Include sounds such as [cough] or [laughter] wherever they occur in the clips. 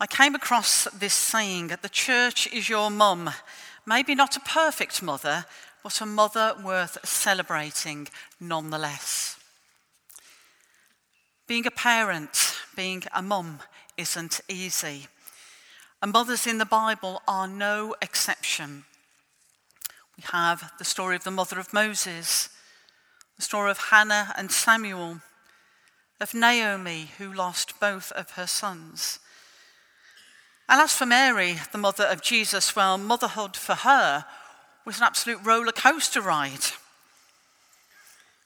I came across this saying that the church is your mum. Maybe not a perfect mother, but a mother worth celebrating nonetheless. Being a parent, being a mum, isn't easy. And mothers in the Bible are no exception. We have the story of the mother of Moses, the story of Hannah and Samuel, of Naomi, who lost both of her sons. And as for Mary, the mother of Jesus, well, motherhood for her was an absolute roller coaster ride.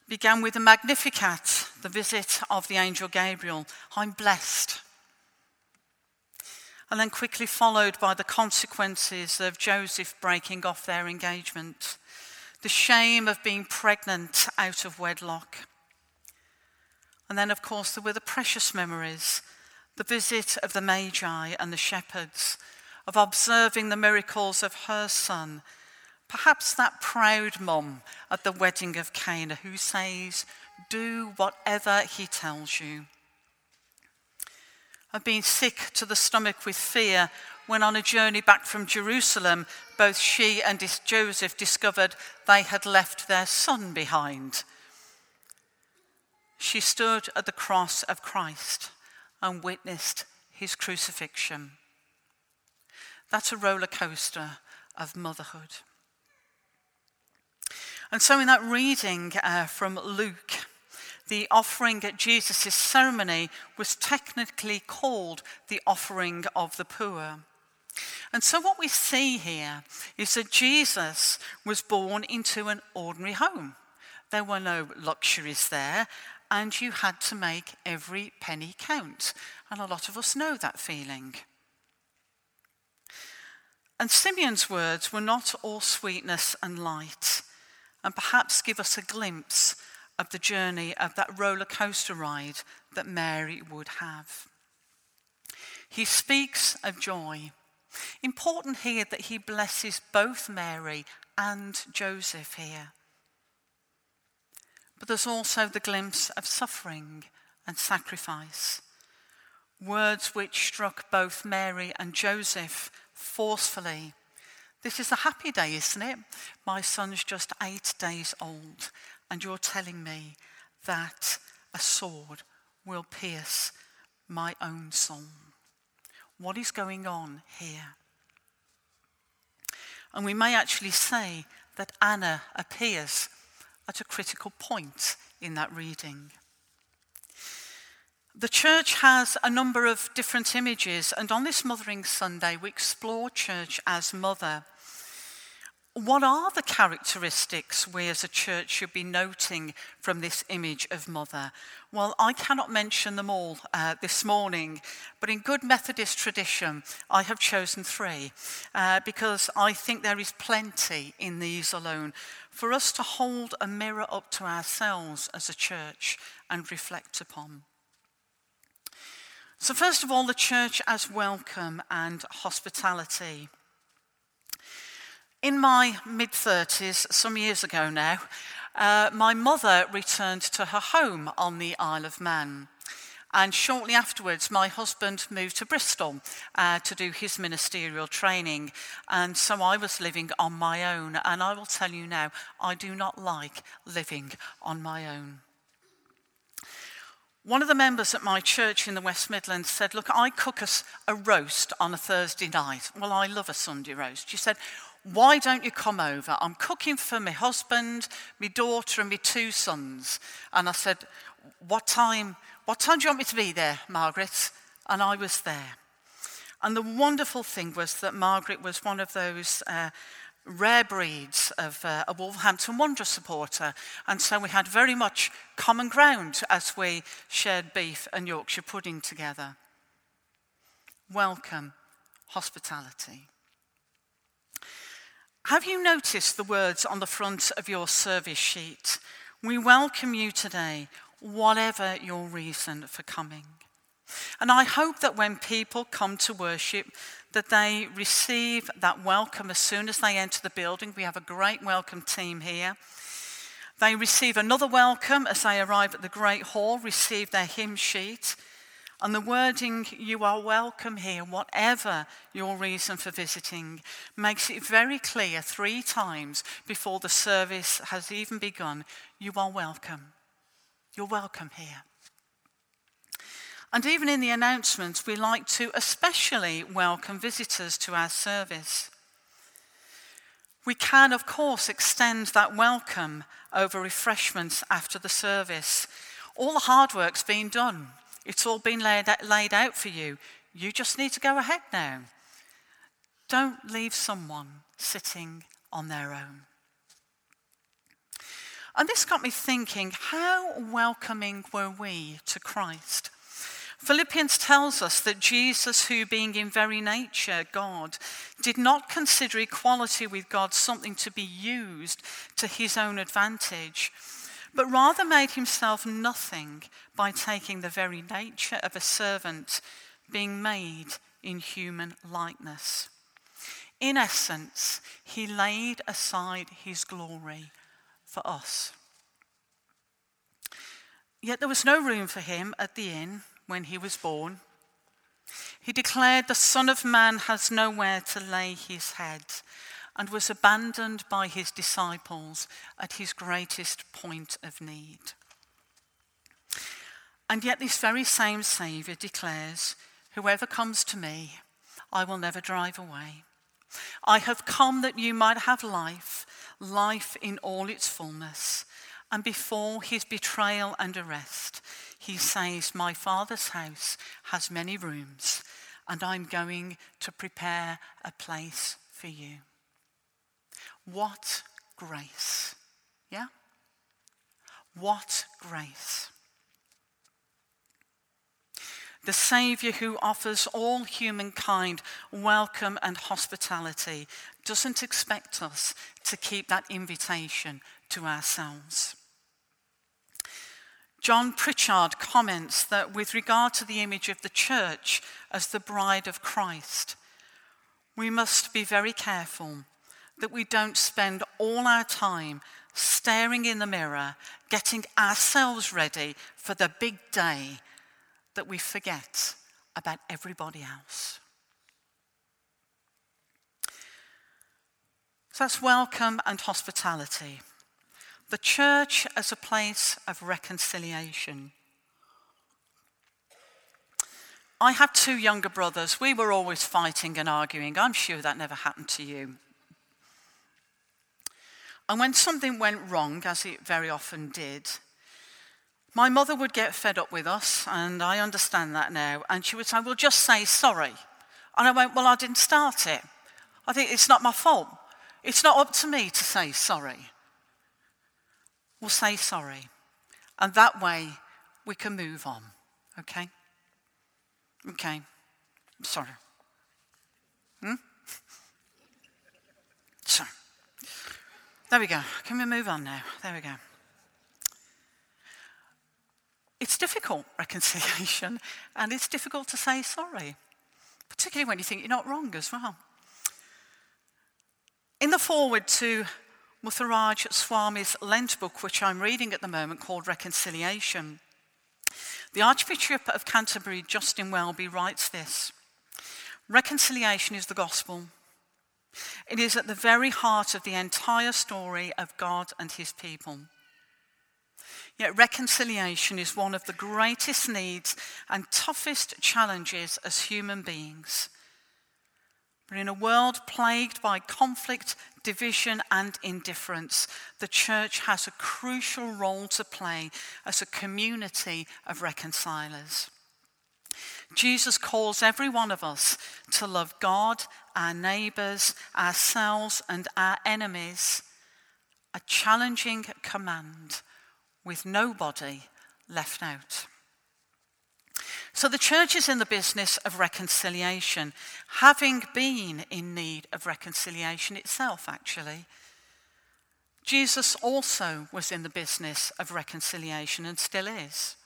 Began with the Magnificat, the visit of the angel Gabriel. I'm blessed. And then quickly followed by the consequences of Joseph breaking off their engagement, the shame of being pregnant out of wedlock. And then, of course, there were the precious memories the visit of the Magi and the shepherds, of observing the miracles of her son Perhaps that proud mum at the wedding of Cana who says, Do whatever he tells you. I've been sick to the stomach with fear when, on a journey back from Jerusalem, both she and Joseph discovered they had left their son behind. She stood at the cross of Christ and witnessed his crucifixion. That's a roller coaster of motherhood. And so, in that reading uh, from Luke, the offering at Jesus' ceremony was technically called the offering of the poor. And so, what we see here is that Jesus was born into an ordinary home. There were no luxuries there, and you had to make every penny count. And a lot of us know that feeling. And Simeon's words were not all sweetness and light and perhaps give us a glimpse of the journey of that roller coaster ride that Mary would have. He speaks of joy. Important here that he blesses both Mary and Joseph here. But there's also the glimpse of suffering and sacrifice. Words which struck both Mary and Joseph forcefully this is a happy day, isn't it? My son's just eight days old, and you're telling me that a sword will pierce my own soul. What is going on here? And we may actually say that Anna appears at a critical point in that reading. The church has a number of different images, and on this Mothering Sunday, we explore church as mother. What are the characteristics we as a church should be noting from this image of mother? Well, I cannot mention them all uh, this morning, but in good Methodist tradition, I have chosen three uh, because I think there is plenty in these alone for us to hold a mirror up to ourselves as a church and reflect upon. So, first of all, the church as welcome and hospitality. In my mid 30s, some years ago now, uh, my mother returned to her home on the Isle of Man. And shortly afterwards, my husband moved to Bristol uh, to do his ministerial training. And so I was living on my own. And I will tell you now, I do not like living on my own. One of the members at my church in the West Midlands said, Look, I cook us a roast on a Thursday night. Well, I love a Sunday roast. She said, why don't you come over? I'm cooking for my husband, my daughter, and my two sons. And I said, What time? What time do you want me to be there, Margaret? And I was there. And the wonderful thing was that Margaret was one of those uh, rare breeds of uh, a Wolverhampton Wanderers supporter. And so we had very much common ground as we shared beef and Yorkshire pudding together. Welcome, hospitality. Have you noticed the words on the front of your service sheet? We welcome you today, whatever your reason for coming. And I hope that when people come to worship, that they receive that welcome as soon as they enter the building. We have a great welcome team here. They receive another welcome as they arrive at the Great Hall, receive their hymn sheet. And the wording, you are welcome here, whatever your reason for visiting, makes it very clear three times before the service has even begun you are welcome. You're welcome here. And even in the announcements, we like to especially welcome visitors to our service. We can, of course, extend that welcome over refreshments after the service. All the hard work's been done, it's all been laid, out for you. You just need to go ahead now. Don't leave someone sitting on their own. And this got me thinking how welcoming were we to Christ? Philippians tells us that Jesus, who being in very nature God, did not consider equality with God something to be used to his own advantage, but rather made himself nothing by taking the very nature of a servant, being made in human likeness. In essence, he laid aside his glory for us. Yet there was no room for him at the inn when he was born. He declared, The Son of Man has nowhere to lay his head, and was abandoned by his disciples at his greatest point of need. And yet, this very same Saviour declares, Whoever comes to me, I will never drive away. I have come that you might have life, life in all its fullness. And before his betrayal and arrest, he says, My father's house has many rooms, and I'm going to prepare a place for you. What grace! Yeah? What grace! The Saviour who offers all humankind welcome and hospitality doesn't expect us to keep that invitation to ourselves. John Pritchard comments that with regard to the image of the church as the bride of Christ, we must be very careful that we don't spend all our time staring in the mirror, getting ourselves ready for the big day that we forget about everybody else. So that's welcome and hospitality the church as a place of reconciliation. I had two younger brothers. We were always fighting and arguing. I'm sure that never happened to you. And when something went wrong, as it very often did, my mother would get fed up with us, and I understand that now. And she would say, Well, just say sorry. And I went, Well, I didn't start it. I think it's not my fault. It's not up to me to say sorry We'll say sorry. And that way we can move on. Okay? Okay. Sorry. Hmm? [laughs] So, there we go. Can we move on now? There we go. It's difficult, reconciliation, [laughs] and it's difficult to say sorry, particularly when you think you're not wrong as well. In the forward to Muthuraj Swamy's Lent book, which I'm reading at the moment, called Reconciliation. The Archbishop of Canterbury, Justin Welby, writes this Reconciliation is the gospel. It is at the very heart of the entire story of God and his people. Yet reconciliation is one of the greatest needs and toughest challenges as human beings. But in a world plagued by conflict, division, and indifference, the church has a crucial role to play as a community of reconcilers. Jesus calls every one of us to love God, our neighbours, ourselves, and our enemies, a challenging command with nobody left out. So the church is in the business of reconciliation, having been in need of reconciliation itself, actually. Jesus also was in the business of reconciliation and still is.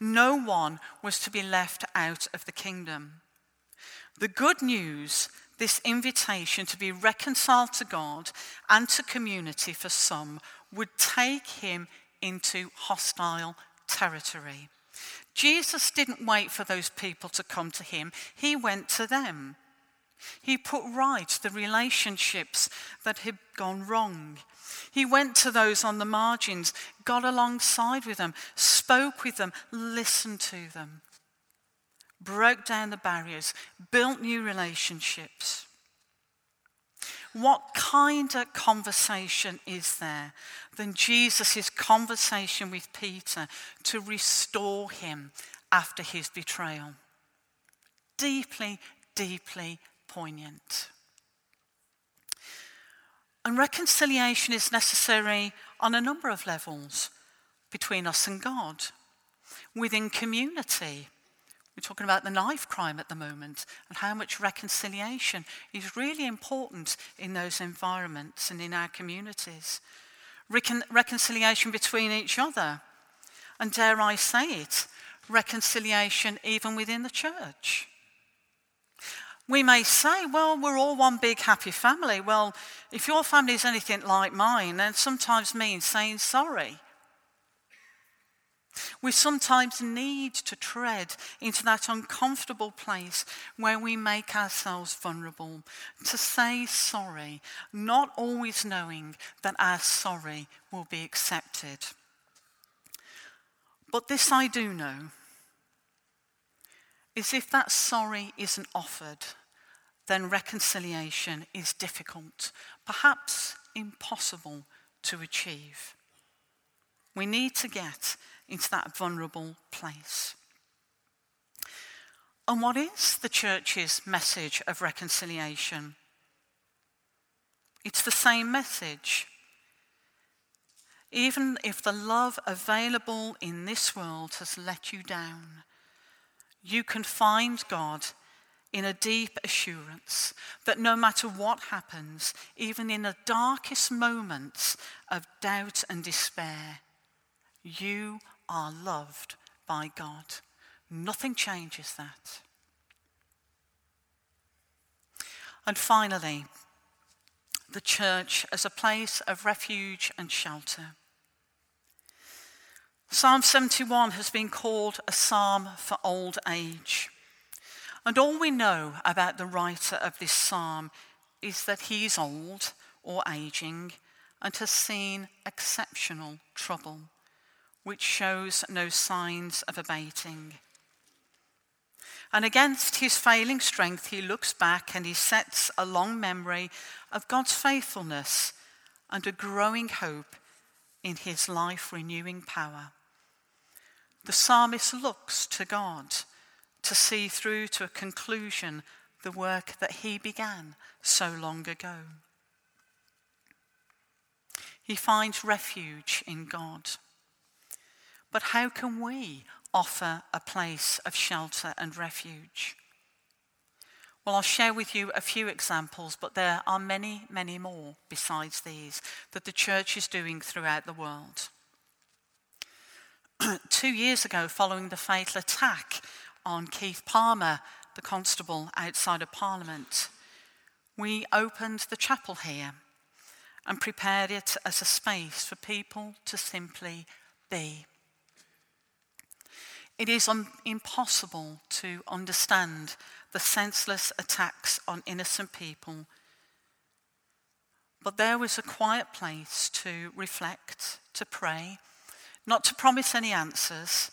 No one was to be left out of the kingdom. The good news, this invitation to be reconciled to God and to community for some, would take him into hostile territory. Jesus didn't wait for those people to come to him, he went to them. He put right the relationships that had gone wrong. He went to those on the margins, got alongside with them, spoke with them, listened to them, broke down the barriers, built new relationships. What kind of conversation is there than Jesus' conversation with Peter to restore him after his betrayal? Deeply, deeply poignant. And reconciliation is necessary on a number of levels between us and God, within community. We're talking about the knife crime at the moment and how much reconciliation is really important in those environments and in our communities. Recon- reconciliation between each other. And dare I say it, reconciliation even within the church. We may say, well, we're all one big happy family. Well, if your family is anything like mine, then sometimes means saying sorry. We sometimes need to tread into that uncomfortable place where we make ourselves vulnerable, to say sorry, not always knowing that our sorry will be accepted. But this I do know is if that sorry isn't offered, then reconciliation is difficult, perhaps impossible to achieve. We need to get into that vulnerable place. And what is the church's message of reconciliation? It's the same message. Even if the love available in this world has let you down, you can find God in a deep assurance that no matter what happens, even in the darkest moments of doubt and despair, you are loved by God. Nothing changes that. And finally, the church as a place of refuge and shelter. Psalm 71 has been called a psalm for old age. And all we know about the writer of this psalm is that he is old or aging and has seen exceptional trouble, which shows no signs of abating. And against his failing strength, he looks back and he sets a long memory of God's faithfulness and a growing hope in his life renewing power. The psalmist looks to God to see through to a conclusion the work that he began so long ago. He finds refuge in God. But how can we offer a place of shelter and refuge? Well, I'll share with you a few examples, but there are many, many more besides these that the church is doing throughout the world. [clears throat] two years ago, following the fatal attack on Keith Palmer, the constable outside of Parliament, we opened the chapel here and prepared it as a space for people to simply be. It is un- impossible to understand the senseless attacks on innocent people, but there was a quiet place to reflect, to pray, not to promise any answers,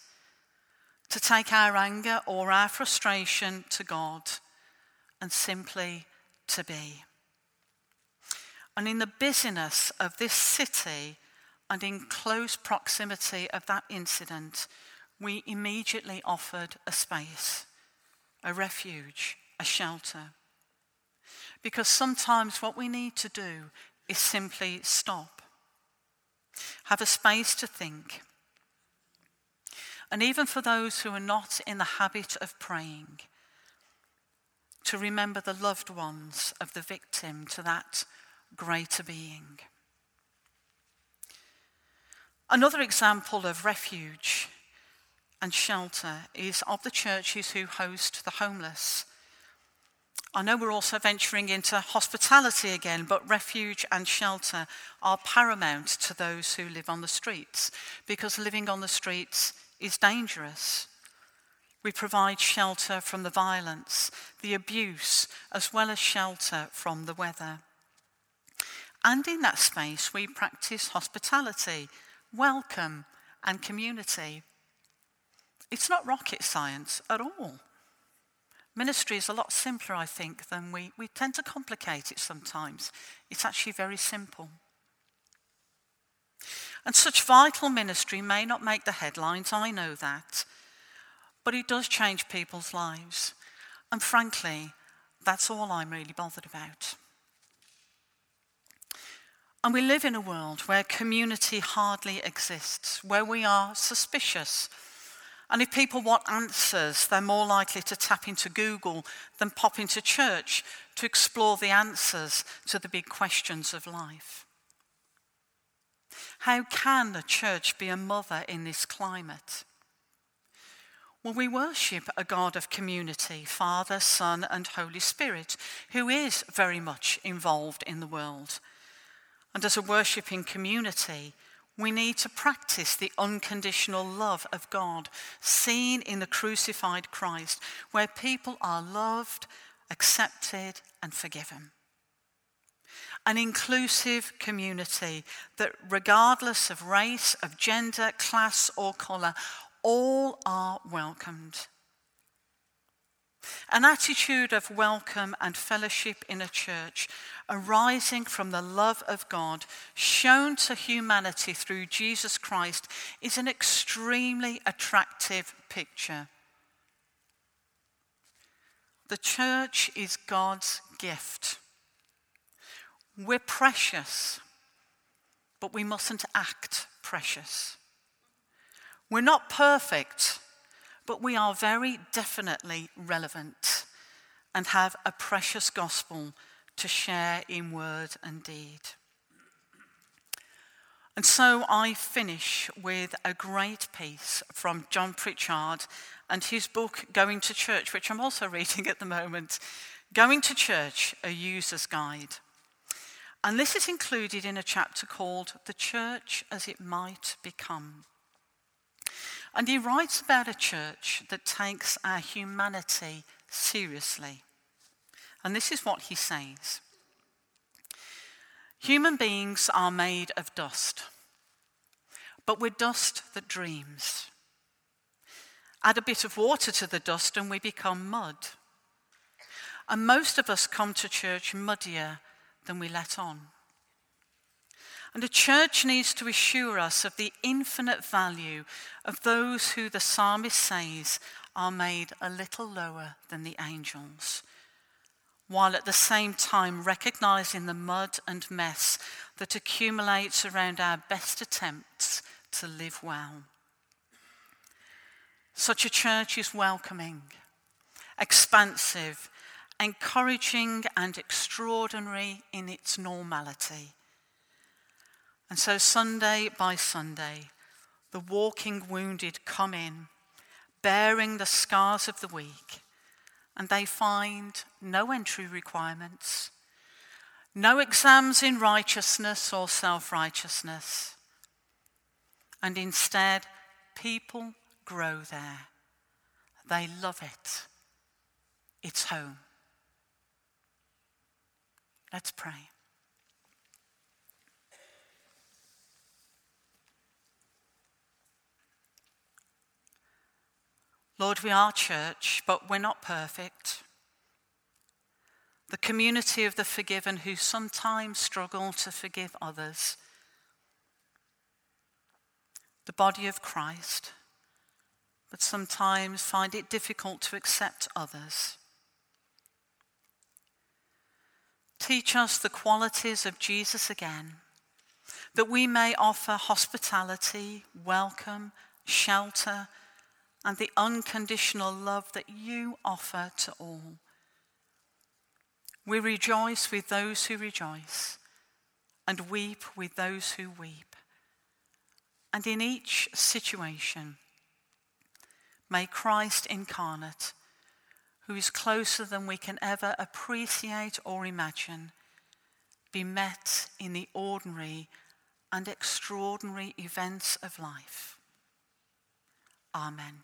to take our anger or our frustration to God and simply to be. And in the busyness of this city and in close proximity of that incident, we immediately offered a space, a refuge, a shelter. Because sometimes what we need to do is simply stop have a space to think. And even for those who are not in the habit of praying, to remember the loved ones of the victim to that greater being. Another example of refuge and shelter is of the churches who host the homeless. I know we're also venturing into hospitality again, but refuge and shelter are paramount to those who live on the streets because living on the streets is dangerous. We provide shelter from the violence, the abuse, as well as shelter from the weather. And in that space, we practice hospitality, welcome, and community. It's not rocket science at all. Ministry is a lot simpler, I think, than we, we tend to complicate it sometimes. It's actually very simple. And such vital ministry may not make the headlines, I know that, but it does change people's lives. And frankly, that's all I'm really bothered about. And we live in a world where community hardly exists, where we are suspicious. And if people want answers, they're more likely to tap into Google than pop into church to explore the answers to the big questions of life. How can the church be a mother in this climate? Well, we worship a God of community, Father, Son, and Holy Spirit, who is very much involved in the world. And as a worshipping community, we need to practice the unconditional love of God seen in the crucified Christ, where people are loved, accepted, and forgiven. An inclusive community that, regardless of race, of gender, class, or colour, all are welcomed. An attitude of welcome and fellowship in a church arising from the love of God shown to humanity through Jesus Christ is an extremely attractive picture. The church is God's gift. We're precious, but we mustn't act precious. We're not perfect, but we are very definitely relevant and have a precious gospel to share in word and deed. And so I finish with a great piece from John Pritchard and his book, Going to Church, which I'm also [laughs] reading at the moment. Going to Church, a user's guide. And this is included in a chapter called The Church as It Might Become. And he writes about a church that takes our humanity seriously. And this is what he says Human beings are made of dust, but we're dust that dreams. Add a bit of water to the dust and we become mud. And most of us come to church muddier than we let on. And a church needs to assure us of the infinite value of those who the psalmist says are made a little lower than the angels, while at the same time recognizing the mud and mess that accumulates around our best attempts to live well. Such a church is welcoming, expansive, encouraging, and extraordinary in its normality and so, Sunday by Sunday, the walking wounded come in, bearing the scars of the week, and they find no entry requirements, no exams in righteousness or self righteousness. And instead, people grow there. They love it. It's home. Let's pray. Lord, we are church, but we're not perfect. The community of the forgiven who sometimes struggle to forgive others. The body of Christ, but sometimes find it difficult to accept others. Teach us the qualities of Jesus again, that we may offer hospitality, welcome, shelter, and the unconditional love that you offer to all. We rejoice with those who rejoice and weep with those who weep. And in each situation, may Christ incarnate, who is closer than we can ever appreciate or imagine, be met in the ordinary and extraordinary events of life. Amen.